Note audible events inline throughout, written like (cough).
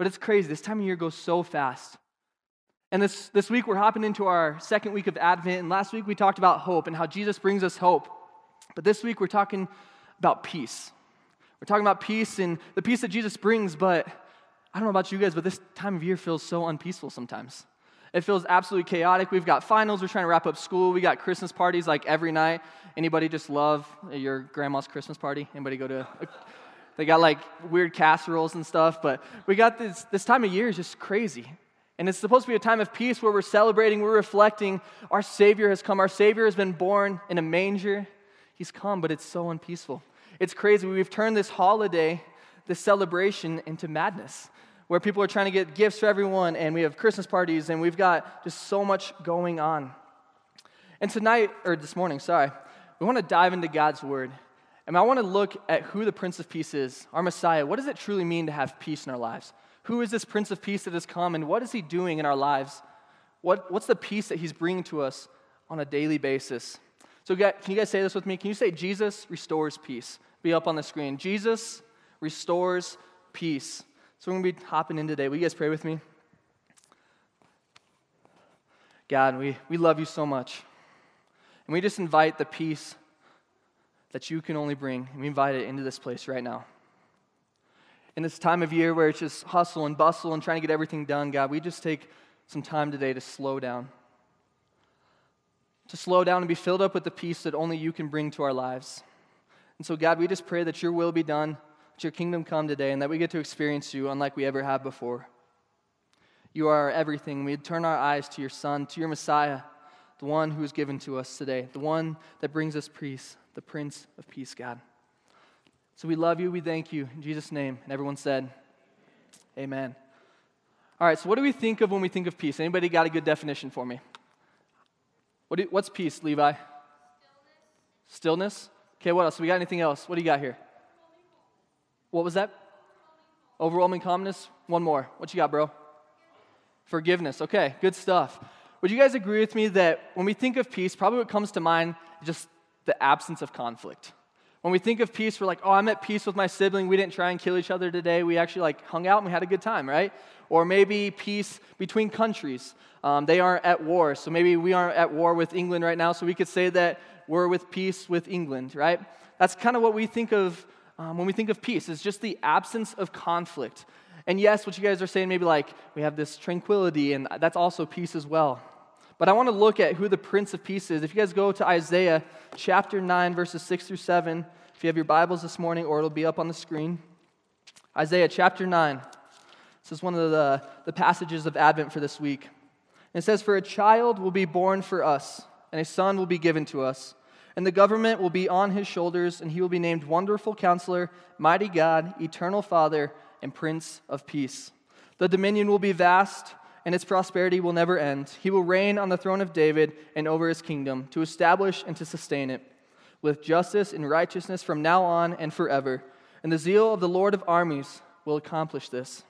But it's crazy. This time of year goes so fast. And this, this week, we're hopping into our second week of Advent. And last week, we talked about hope and how Jesus brings us hope. But this week, we're talking about peace. We're talking about peace and the peace that Jesus brings. But I don't know about you guys, but this time of year feels so unpeaceful sometimes. It feels absolutely chaotic. We've got finals. We're trying to wrap up school. We got Christmas parties like every night. Anybody just love your grandma's Christmas party? Anybody go to? A, they got like weird casseroles and stuff. But we got this. This time of year is just crazy. And it's supposed to be a time of peace where we're celebrating, we're reflecting. Our Savior has come. Our Savior has been born in a manger. He's come, but it's so unpeaceful. It's crazy. We've turned this holiday, this celebration, into madness where people are trying to get gifts for everyone, and we have Christmas parties, and we've got just so much going on. And tonight, or this morning, sorry, we want to dive into God's Word. And I want to look at who the Prince of Peace is, our Messiah. What does it truly mean to have peace in our lives? Who is this Prince of Peace that has come, and what is he doing in our lives? What, what's the peace that he's bringing to us on a daily basis? So, can you guys say this with me? Can you say, Jesus restores peace? Be up on the screen. Jesus restores peace. So, we're going to be hopping in today. Will you guys pray with me? God, we, we love you so much. And we just invite the peace that you can only bring, and we invite it into this place right now in this time of year where it's just hustle and bustle and trying to get everything done, God, we just take some time today to slow down. To slow down and be filled up with the peace that only you can bring to our lives. And so, God, we just pray that your will be done, that your kingdom come today, and that we get to experience you unlike we ever have before. You are everything. We turn our eyes to your Son, to your Messiah, the one who is given to us today, the one that brings us peace, the Prince of Peace, God. So we love you. We thank you. In Jesus' name. And everyone said, Amen. All right, so what do we think of when we think of peace? Anybody got a good definition for me? What do, what's peace, Levi? Stillness. Stillness? Okay, what else? We got anything else? What do you got here? What was that? Overwhelming calmness? One more. What you got, bro? Forgiveness. Okay, good stuff. Would you guys agree with me that when we think of peace, probably what comes to mind is just the absence of conflict? When we think of peace, we're like, oh, I'm at peace with my sibling. We didn't try and kill each other today. We actually like hung out and we had a good time, right? Or maybe peace between countries. Um, they aren't at war. So maybe we aren't at war with England right now. So we could say that we're with peace with England, right? That's kind of what we think of um, when we think of peace, is just the absence of conflict. And yes, what you guys are saying, maybe like we have this tranquility, and that's also peace as well. But I want to look at who the Prince of Peace is. If you guys go to Isaiah chapter 9, verses 6 through 7, if you have your Bibles this morning, or it'll be up on the screen. Isaiah chapter 9. This is one of the, the passages of Advent for this week. And it says, For a child will be born for us, and a son will be given to us. And the government will be on his shoulders, and he will be named Wonderful Counselor, Mighty God, Eternal Father, and Prince of Peace. The dominion will be vast, and its prosperity will never end. He will reign on the throne of David and over his kingdom, to establish and to sustain it with justice and righteousness from now on and forever. And the zeal of the Lord of armies will accomplish this.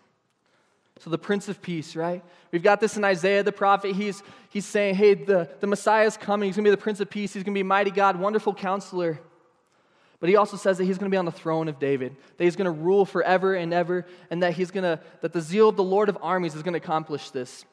So, the Prince of Peace, right? We've got this in Isaiah the prophet. He's, he's saying, hey, the, the Messiah is coming. He's going to be the Prince of Peace. He's going to be mighty God, wonderful counselor. But he also says that he's going to be on the throne of David, that he's going to rule forever and ever, and that he's going to, that the zeal of the Lord of armies is going to accomplish this.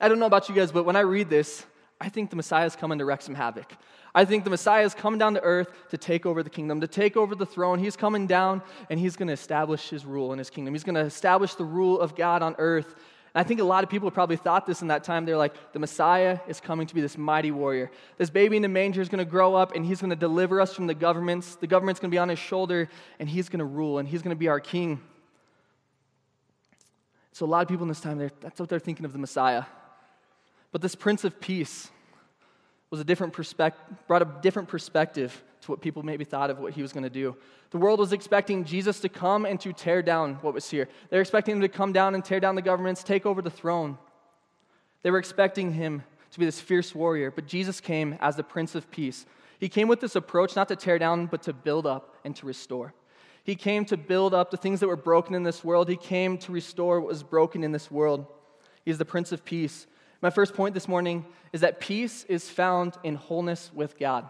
I don't know about you guys, but when I read this, I think the Messiah is coming to wreak some havoc. I think the Messiah is coming down to earth to take over the kingdom, to take over the throne. He's coming down and he's going to establish his rule in his kingdom. He's going to establish the rule of God on earth. And I think a lot of people probably thought this in that time. They're like, the Messiah is coming to be this mighty warrior. This baby in the manger is going to grow up and he's going to deliver us from the governments. The government's going to be on his shoulder and he's going to rule and he's going to be our king. So a lot of people in this time, that's what they're thinking of the Messiah. But this Prince of Peace, was a different perspective, brought a different perspective to what people maybe thought of what he was going to do. The world was expecting Jesus to come and to tear down what was here. They were expecting him to come down and tear down the governments, take over the throne. They were expecting him to be this fierce warrior, but Jesus came as the Prince of Peace. He came with this approach not to tear down, but to build up and to restore. He came to build up the things that were broken in this world. He came to restore what was broken in this world. He's the Prince of Peace. My first point this morning is that peace is found in wholeness with God.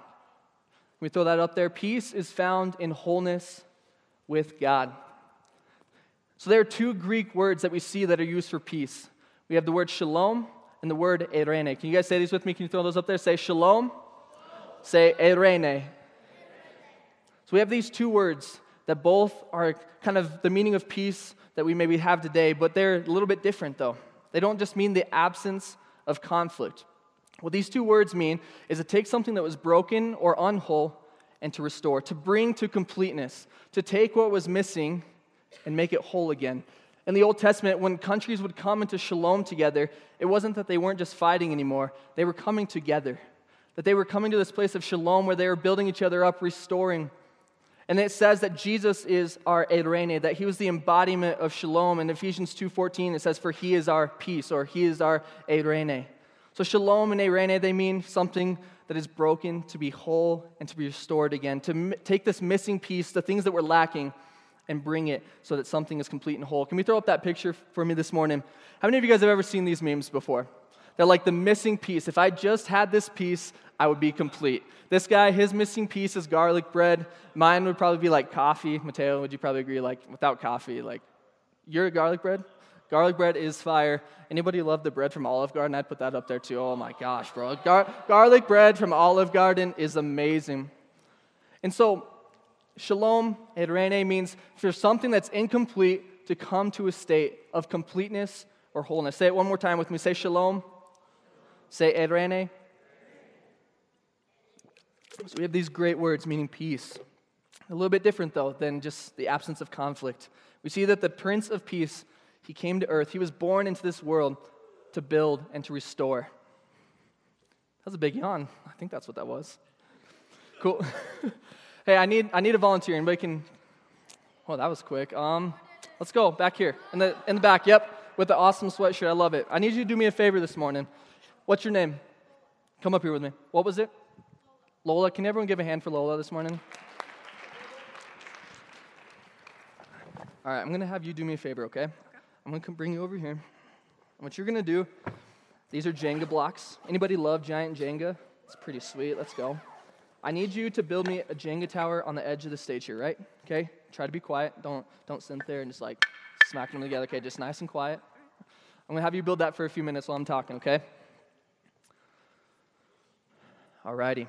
we throw that up there. Peace is found in wholeness with God. So there are two Greek words that we see that are used for peace. We have the word shalom and the word eirene. Can you guys say these with me? Can you throw those up there? Say shalom. Say eirene. So we have these two words that both are kind of the meaning of peace that we maybe have today, but they're a little bit different though. They don't just mean the absence of conflict. What these two words mean is to take something that was broken or unwhole and to restore, to bring to completeness, to take what was missing and make it whole again. In the Old Testament, when countries would come into shalom together, it wasn't that they weren't just fighting anymore, they were coming together. That they were coming to this place of shalom where they were building each other up, restoring. And it says that Jesus is our Eirene, that he was the embodiment of shalom. In Ephesians 2.14, it says, for he is our peace, or he is our Eirene. So shalom and Eirene, they mean something that is broken to be whole and to be restored again, to m- take this missing piece, the things that were lacking, and bring it so that something is complete and whole. Can we throw up that picture for me this morning? How many of you guys have ever seen these memes before? They're like the missing piece. If I just had this piece, I would be complete. This guy, his missing piece is garlic bread. Mine would probably be like coffee. Mateo, would you probably agree? Like without coffee, like you're garlic bread? Garlic bread is fire. Anybody love the bread from Olive Garden? I'd put that up there too. Oh my gosh, bro. Gar- garlic bread from Olive Garden is amazing. And so, shalom, Eirene, means for something that's incomplete to come to a state of completeness or wholeness. Say it one more time with me. Say shalom. Say Eirene. So we have these great words meaning peace. A little bit different, though, than just the absence of conflict. We see that the Prince of Peace he came to earth. He was born into this world to build and to restore. That was a big yawn. I think that's what that was. Cool. (laughs) hey, I need, I need a volunteer. Anybody can. Well, that was quick. Um, let's go back here in the, in the back. Yep, with the awesome sweatshirt. I love it. I need you to do me a favor this morning. What's your name? Come up here with me. What was it? Lola. Can everyone give a hand for Lola this morning? All right, I'm going to have you do me a favor, okay? I'm going to bring you over here. And what you're going to do, these are Jenga blocks. Anybody love giant Jenga? It's pretty sweet. Let's go. I need you to build me a Jenga tower on the edge of the stage here, right? Okay? Try to be quiet. Don't don't sit there and just like smack them together. Okay, just nice and quiet. I'm gonna have you build that for a few minutes while I'm talking, okay? Alrighty.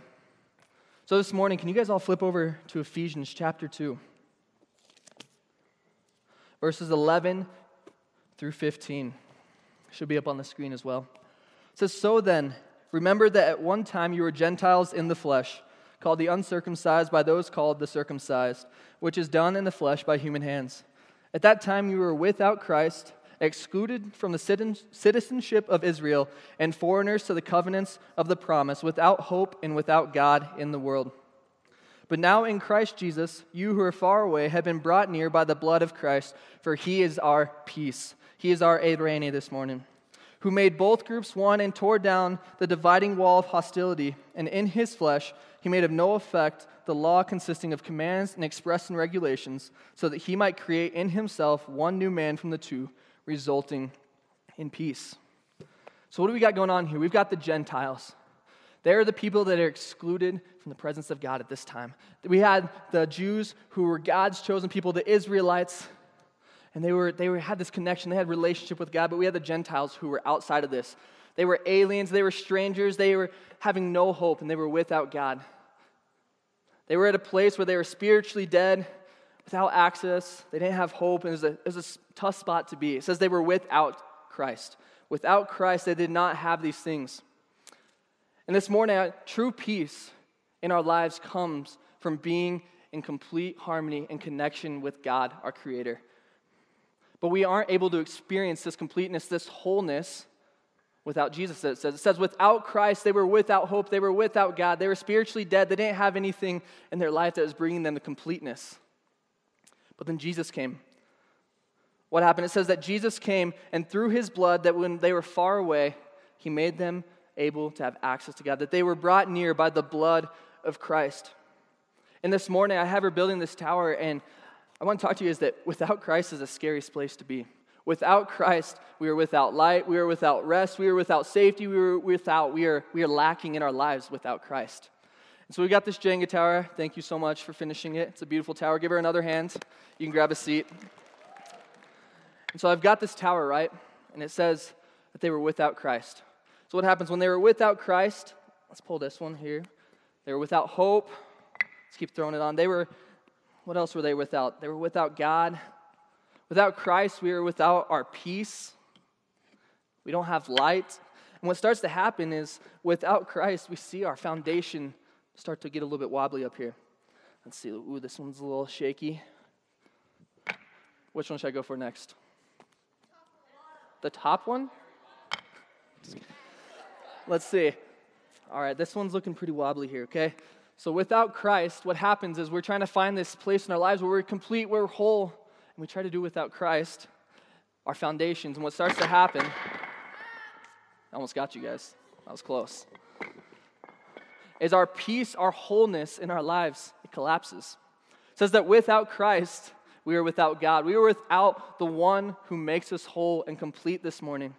So this morning, can you guys all flip over to Ephesians chapter 2? Verses 11 through 15. Should be up on the screen as well. It says, So then, remember that at one time you were Gentiles in the flesh, called the uncircumcised by those called the circumcised, which is done in the flesh by human hands. At that time you were without Christ, excluded from the citizenship of Israel, and foreigners to the covenants of the promise, without hope and without God in the world. But now in Christ Jesus, you who are far away have been brought near by the blood of Christ, for he is our peace he is our Eirene this morning, who made both groups one and tore down the dividing wall of hostility. And in his flesh, he made of no effect the law consisting of commands and express regulations, so that he might create in himself one new man from the two, resulting in peace. So, what do we got going on here? We've got the Gentiles. They're the people that are excluded from the presence of God at this time. We had the Jews who were God's chosen people, the Israelites, and they, were, they were, had this connection, they had relationship with God, but we had the Gentiles who were outside of this. They were aliens, they were strangers, they were having no hope, and they were without God. They were at a place where they were spiritually dead, without access. They didn't have hope, and it was, a, it was a tough spot to be. It says they were without Christ. Without Christ, they did not have these things. And this morning, true peace in our lives comes from being in complete harmony and connection with God, our Creator. But we aren't able to experience this completeness, this wholeness, without Jesus. It says, it says, without Christ, they were without hope, they were without God, they were spiritually dead, they didn't have anything in their life that was bringing them to completeness. But then Jesus came. What happened? It says that Jesus came, and through his blood, that when they were far away, he made them able to have access to God, that they were brought near by the blood of Christ. And this morning, I have her building this tower, and I want to talk to you is that without Christ is a scariest place to be. Without Christ, we are without light, we are without rest, we are without safety, we are without, we are, we are lacking in our lives without Christ. And so we got this Jenga tower. Thank you so much for finishing it. It's a beautiful tower. Give her another hand. You can grab a seat. And so I've got this tower, right? And it says that they were without Christ. So what happens when they were without Christ? Let's pull this one here. They were without hope. Let's keep throwing it on. They were, what else were they without? They were without God. Without Christ, we are without our peace. We don't have light. And what starts to happen is without Christ, we see our foundation start to get a little bit wobbly up here. Let's see. Ooh, this one's a little shaky. Which one should I go for next? The top one? Let's see. All right, this one's looking pretty wobbly here, okay? So without Christ, what happens is we're trying to find this place in our lives where we're complete, we're whole, and we try to do without Christ, our foundations. And what starts to happen, I almost got you guys. That was close. Is our peace, our wholeness in our lives, it collapses. It says that without Christ, we are without God. We are without the one who makes us whole and complete this morning.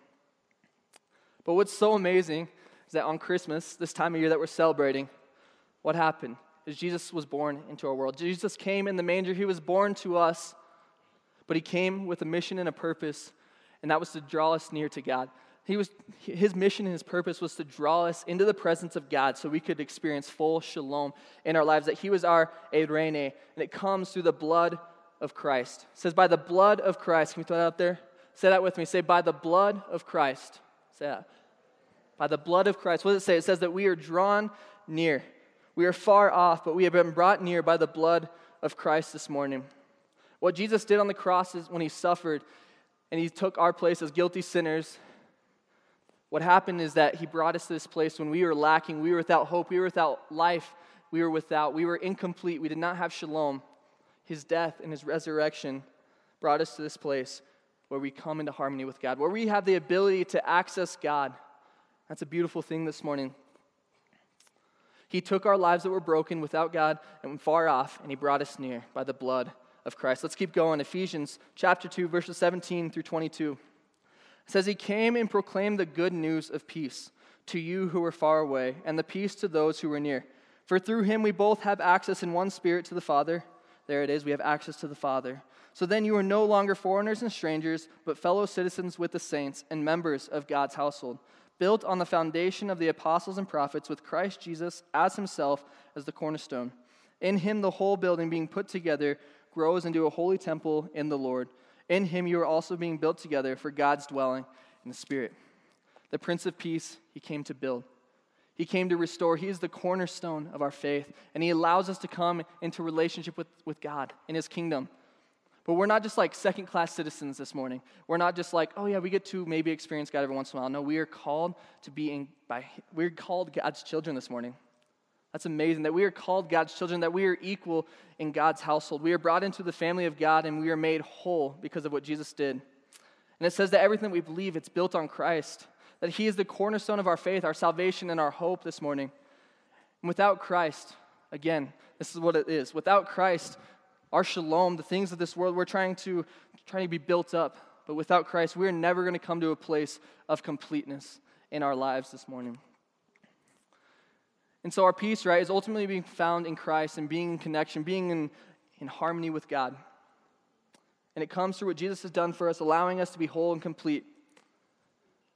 But what's so amazing is that on Christmas, this time of year that we're celebrating, what happened is Jesus was born into our world. Jesus came in the manger, he was born to us, but he came with a mission and a purpose, and that was to draw us near to God. He was, his mission and his purpose was to draw us into the presence of God so we could experience full shalom in our lives, that he was our Eirene, and it comes through the blood of Christ. It says, by the blood of Christ. Can we throw that out there? Say that with me. Say, by the blood of Christ. Say that. By the blood of Christ. What does it say? It says that we are drawn near. We are far off, but we have been brought near by the blood of Christ this morning. What Jesus did on the cross is when he suffered and he took our place as guilty sinners. What happened is that he brought us to this place when we were lacking, we were without hope, we were without life, we were without, we were incomplete, we did not have shalom. His death and his resurrection brought us to this place where we come into harmony with God, where we have the ability to access God. That's a beautiful thing this morning. He took our lives that were broken without God and far off, and He brought us near by the blood of Christ. Let's keep going. Ephesians chapter 2, verses 17 through 22. It says, He came and proclaimed the good news of peace to you who were far away, and the peace to those who were near. For through him we both have access in one spirit to the Father. There it is, we have access to the Father. So then you are no longer foreigners and strangers, but fellow citizens with the saints and members of God's household built on the foundation of the apostles and prophets, with Christ Jesus as himself as the cornerstone. In him, the whole building being put together grows into a holy temple in the Lord. In him, you are also being built together for God's dwelling in the Spirit. The Prince of Peace, he came to build. He came to restore. He is the cornerstone of our faith, and he allows us to come into relationship with, with God in his kingdom. But we're not just like second class citizens this morning. We're not just like, oh yeah, we get to maybe experience God every once in a while. No, we are called to be in, by, we're called God's children this morning. That's amazing that we are called God's children, that we are equal in God's household. We are brought into the family of God and we are made whole because of what Jesus did. And it says that everything we believe, it's built on Christ, that He is the cornerstone of our faith, our salvation, and our hope this morning. And without Christ, again, this is what it is. Without Christ, our shalom, the things of this world, we're trying to, trying to be built up. But without Christ, we're never going to come to a place of completeness in our lives this morning. And so our peace, right, is ultimately being found in Christ and being in connection, being in, in harmony with God. And it comes through what Jesus has done for us, allowing us to be whole and complete.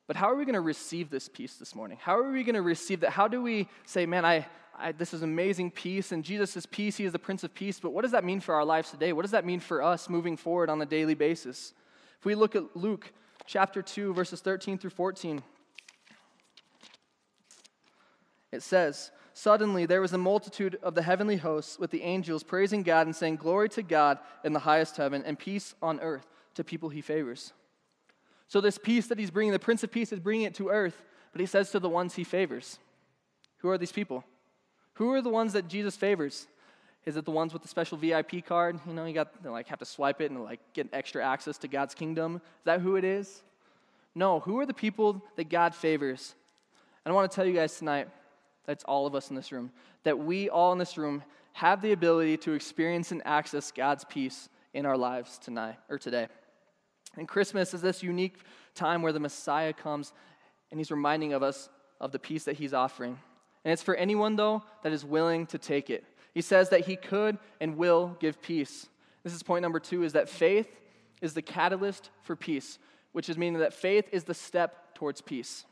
But how are we going to receive this peace this morning? How are we going to receive that? How do we say, man, I, I, this is amazing peace, and Jesus is peace. He is the Prince of Peace. But what does that mean for our lives today? What does that mean for us moving forward on a daily basis? If we look at Luke chapter 2, verses 13 through 14, it says, Suddenly there was a multitude of the heavenly hosts with the angels praising God and saying, Glory to God in the highest heaven, and peace on earth to people he favors. So, this peace that he's bringing, the Prince of Peace is bringing it to earth, but he says to the ones he favors. Who are these people? Who are the ones that Jesus favors? Is it the ones with the special VIP card? You know, you got like have to swipe it and like get extra access to God's kingdom. Is that who it is? No. Who are the people that God favors? And I want to tell you guys tonight, that's all of us in this room, that we all in this room have the ability to experience and access God's peace in our lives tonight or today. And Christmas is this unique time where the Messiah comes and he's reminding of us of the peace that he's offering. And it's for anyone, though, that is willing to take it. He says that he could and will give peace. This is point number two is that faith is the catalyst for peace, which is meaning that faith is the step towards peace.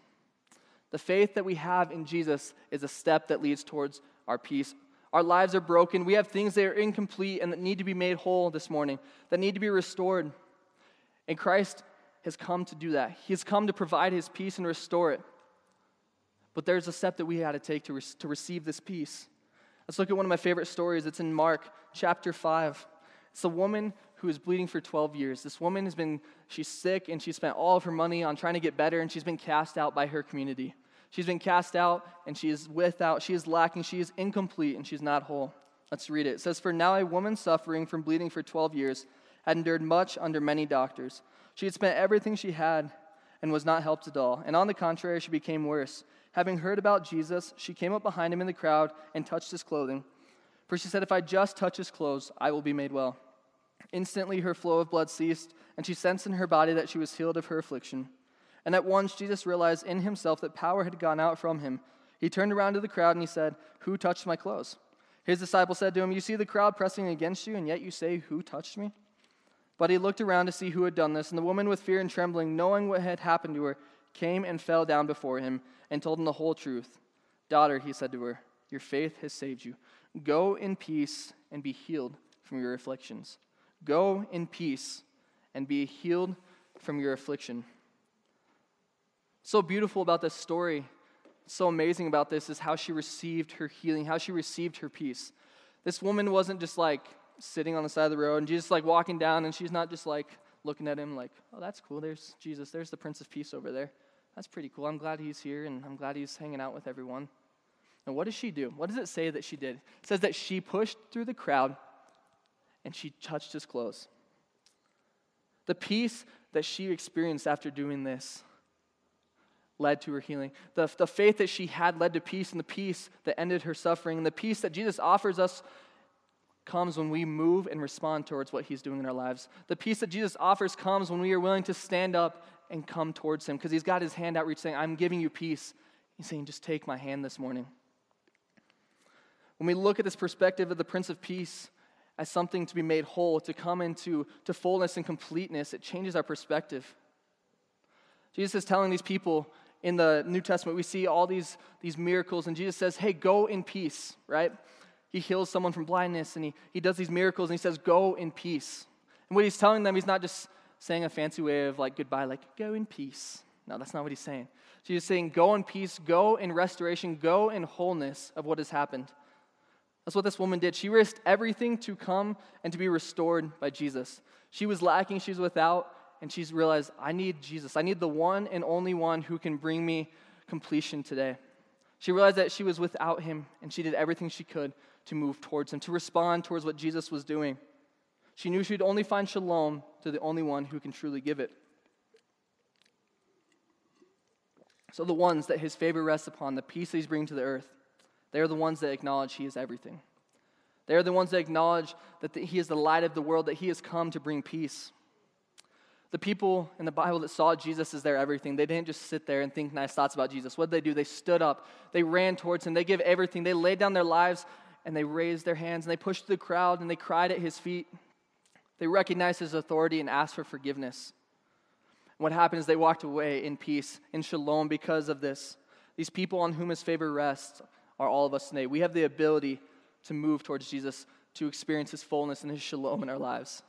The faith that we have in Jesus is a step that leads towards our peace. Our lives are broken. We have things that are incomplete and that need to be made whole this morning, that need to be restored. And Christ has come to do that. He has come to provide his peace and restore it. But there's a step that we had to take to, re- to receive this peace. Let's look at one of my favorite stories. It's in Mark chapter 5. It's a woman who is bleeding for 12 years. This woman has been, she's sick and she spent all of her money on trying to get better and she's been cast out by her community. She's been cast out and she is without, she is lacking, she is incomplete and she's not whole. Let's read it. It says, For now a woman suffering from bleeding for 12 years had endured much under many doctors. She had spent everything she had and was not helped at all. And on the contrary, she became worse. Having heard about Jesus, she came up behind him in the crowd and touched his clothing. For she said, If I just touch his clothes, I will be made well. Instantly her flow of blood ceased, and she sensed in her body that she was healed of her affliction. And at once Jesus realized in himself that power had gone out from him. He turned around to the crowd and he said, Who touched my clothes? His disciples said to him, You see the crowd pressing against you, and yet you say, Who touched me? But he looked around to see who had done this, and the woman, with fear and trembling, knowing what had happened to her, came and fell down before him and told him the whole truth. Daughter, he said to her, Your faith has saved you. Go in peace and be healed from your afflictions. Go in peace and be healed from your affliction. So beautiful about this story, so amazing about this is how she received her healing, how she received her peace. This woman wasn't just like sitting on the side of the road and Jesus like walking down and she's not just like looking at him like, oh, that's cool. There's Jesus. There's the Prince of Peace over there. That's pretty cool. I'm glad he's here and I'm glad he's hanging out with everyone. And what does she do? What does it say that she did? It says that she pushed through the crowd and she touched his clothes. The peace that she experienced after doing this led to her healing. The, the faith that she had led to peace, and the peace that ended her suffering, and the peace that Jesus offers us comes when we move and respond towards what he's doing in our lives. The peace that Jesus offers comes when we are willing to stand up and come towards him because he's got his hand out reach saying, I'm giving you peace. He's saying, just take my hand this morning. When we look at this perspective of the Prince of Peace, as something to be made whole, to come into to fullness and completeness, it changes our perspective. Jesus is telling these people in the New Testament, we see all these, these miracles, and Jesus says, Hey, go in peace, right? He heals someone from blindness, and he, he does these miracles, and he says, Go in peace. And what he's telling them, he's not just saying a fancy way of like goodbye, like, go in peace. No, that's not what he's saying. Jesus is saying, Go in peace, go in restoration, go in wholeness of what has happened. That's what this woman did. She risked everything to come and to be restored by Jesus. She was lacking, she was without, and she's realized, I need Jesus. I need the one and only one who can bring me completion today. She realized that she was without him, and she did everything she could to move towards him, to respond towards what Jesus was doing. She knew she'd only find shalom to the only one who can truly give it. So, the ones that his favor rests upon, the peace that he's bringing to the earth, they are the ones that acknowledge He is everything. They are the ones that acknowledge that the, He is the light of the world, that He has come to bring peace. The people in the Bible that saw Jesus as their everything, they didn't just sit there and think nice thoughts about Jesus. What did they do? They stood up, they ran towards Him, they gave everything, they laid down their lives, and they raised their hands, and they pushed the crowd, and they cried at His feet. They recognized His authority and asked for forgiveness. what happened is they walked away in peace, in shalom, because of this. These people on whom His favor rests are all of us today. We have the ability to move towards Jesus, to experience his fullness and his shalom in our lives.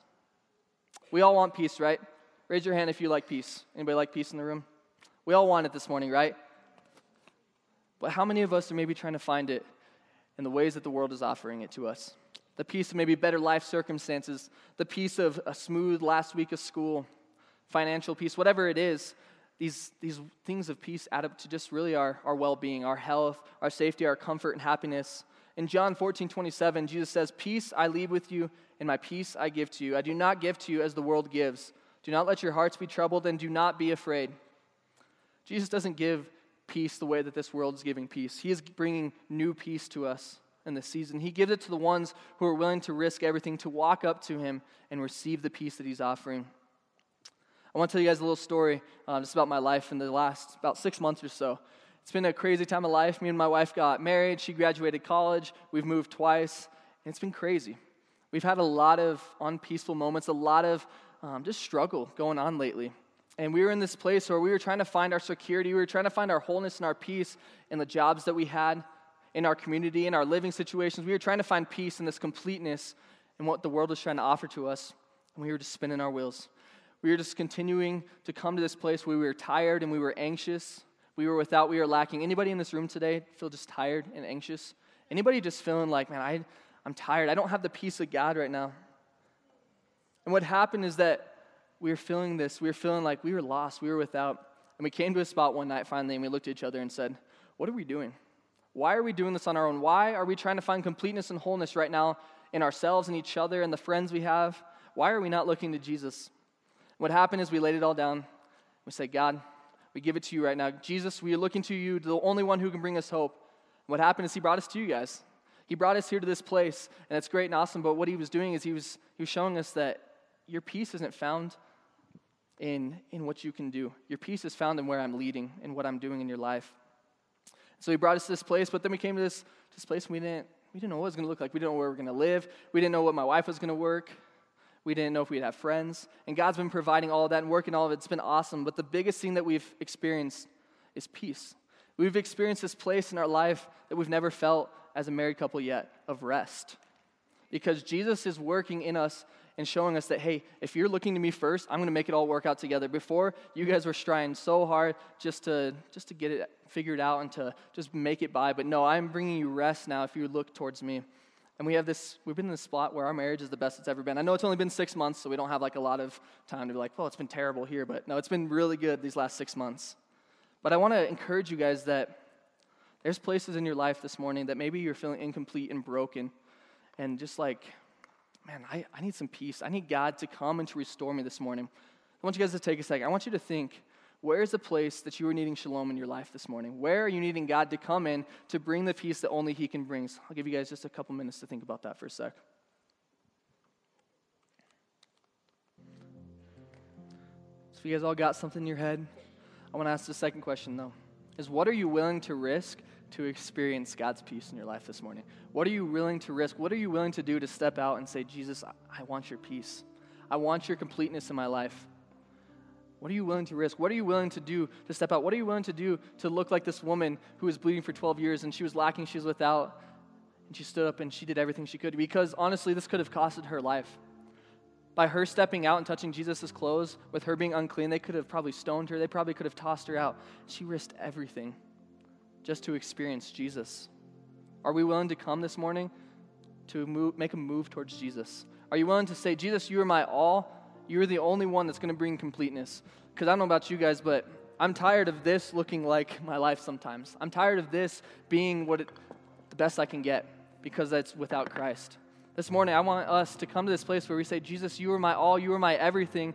We all want peace, right? Raise your hand if you like peace. Anybody like peace in the room? We all want it this morning, right? But how many of us are maybe trying to find it in the ways that the world is offering it to us? The peace of maybe better life circumstances, the peace of a smooth last week of school, financial peace, whatever it is these, these things of peace add up to just really our, our well being, our health, our safety, our comfort, and happiness. In John 14, 27, Jesus says, Peace I leave with you, and my peace I give to you. I do not give to you as the world gives. Do not let your hearts be troubled, and do not be afraid. Jesus doesn't give peace the way that this world is giving peace. He is bringing new peace to us in this season. He gives it to the ones who are willing to risk everything to walk up to Him and receive the peace that He's offering. I want to tell you guys a little story uh, just about my life in the last about six months or so. It's been a crazy time of life. Me and my wife got married. She graduated college. We've moved twice. And it's been crazy. We've had a lot of unpeaceful moments, a lot of um, just struggle going on lately. And we were in this place where we were trying to find our security, we were trying to find our wholeness and our peace in the jobs that we had, in our community, in our living situations. We were trying to find peace in this completeness in what the world was trying to offer to us. And we were just spinning our wheels. We were just continuing to come to this place where we were tired and we were anxious. We were without, we were lacking. Anybody in this room today feel just tired and anxious? Anybody just feeling like, man, I, I'm tired. I don't have the peace of God right now. And what happened is that we were feeling this. We were feeling like we were lost. We were without. And we came to a spot one night finally and we looked at each other and said, What are we doing? Why are we doing this on our own? Why are we trying to find completeness and wholeness right now in ourselves and each other and the friends we have? Why are we not looking to Jesus? What happened is we laid it all down. We said, God, we give it to you right now. Jesus, we are looking to you, the only one who can bring us hope. What happened is he brought us to you guys. He brought us here to this place, and it's great and awesome, but what he was doing is he was, he was showing us that your peace isn't found in, in what you can do. Your peace is found in where I'm leading and what I'm doing in your life. So he brought us to this place, but then we came to this, this place and we didn't, we didn't know what it was going to look like. We didn't know where we were going to live. We didn't know what my wife was going to work. We didn't know if we'd have friends. And God's been providing all of that and working all of it. It's been awesome. But the biggest thing that we've experienced is peace. We've experienced this place in our life that we've never felt as a married couple yet of rest. Because Jesus is working in us and showing us that, hey, if you're looking to me first, I'm going to make it all work out together. Before, you guys were trying so hard just to, just to get it figured out and to just make it by. But no, I'm bringing you rest now if you look towards me. And we have this, we've been in this spot where our marriage is the best it's ever been. I know it's only been six months, so we don't have like a lot of time to be like, well, it's been terrible here. But no, it's been really good these last six months. But I want to encourage you guys that there's places in your life this morning that maybe you're feeling incomplete and broken and just like man, I, I need some peace. I need God to come and to restore me this morning. I want you guys to take a second. I want you to think where is the place that you are needing shalom in your life this morning? Where are you needing God to come in to bring the peace that only He can bring? So I'll give you guys just a couple minutes to think about that for a sec. So, if you guys all got something in your head, I want to ask the second question though is what are you willing to risk to experience God's peace in your life this morning? What are you willing to risk? What are you willing to do to step out and say, Jesus, I want your peace. I want your completeness in my life. What are you willing to risk? What are you willing to do to step out? What are you willing to do to look like this woman who was bleeding for 12 years and she was lacking, she was without, and she stood up and she did everything she could? Because honestly, this could have costed her life. By her stepping out and touching Jesus' clothes, with her being unclean, they could have probably stoned her. They probably could have tossed her out. She risked everything just to experience Jesus? Are we willing to come this morning to move, make a move towards Jesus? Are you willing to say, Jesus, you are my all? You're the only one that's going to bring completeness? Because I don't know about you guys, but I'm tired of this looking like my life sometimes. I'm tired of this being what it, the best I can get because that's without Christ. This morning, I want us to come to this place where we say, Jesus, you are my all, you are my everything,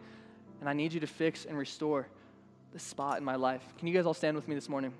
and I need you to fix and restore this spot in my life. Can you guys all stand with me this morning?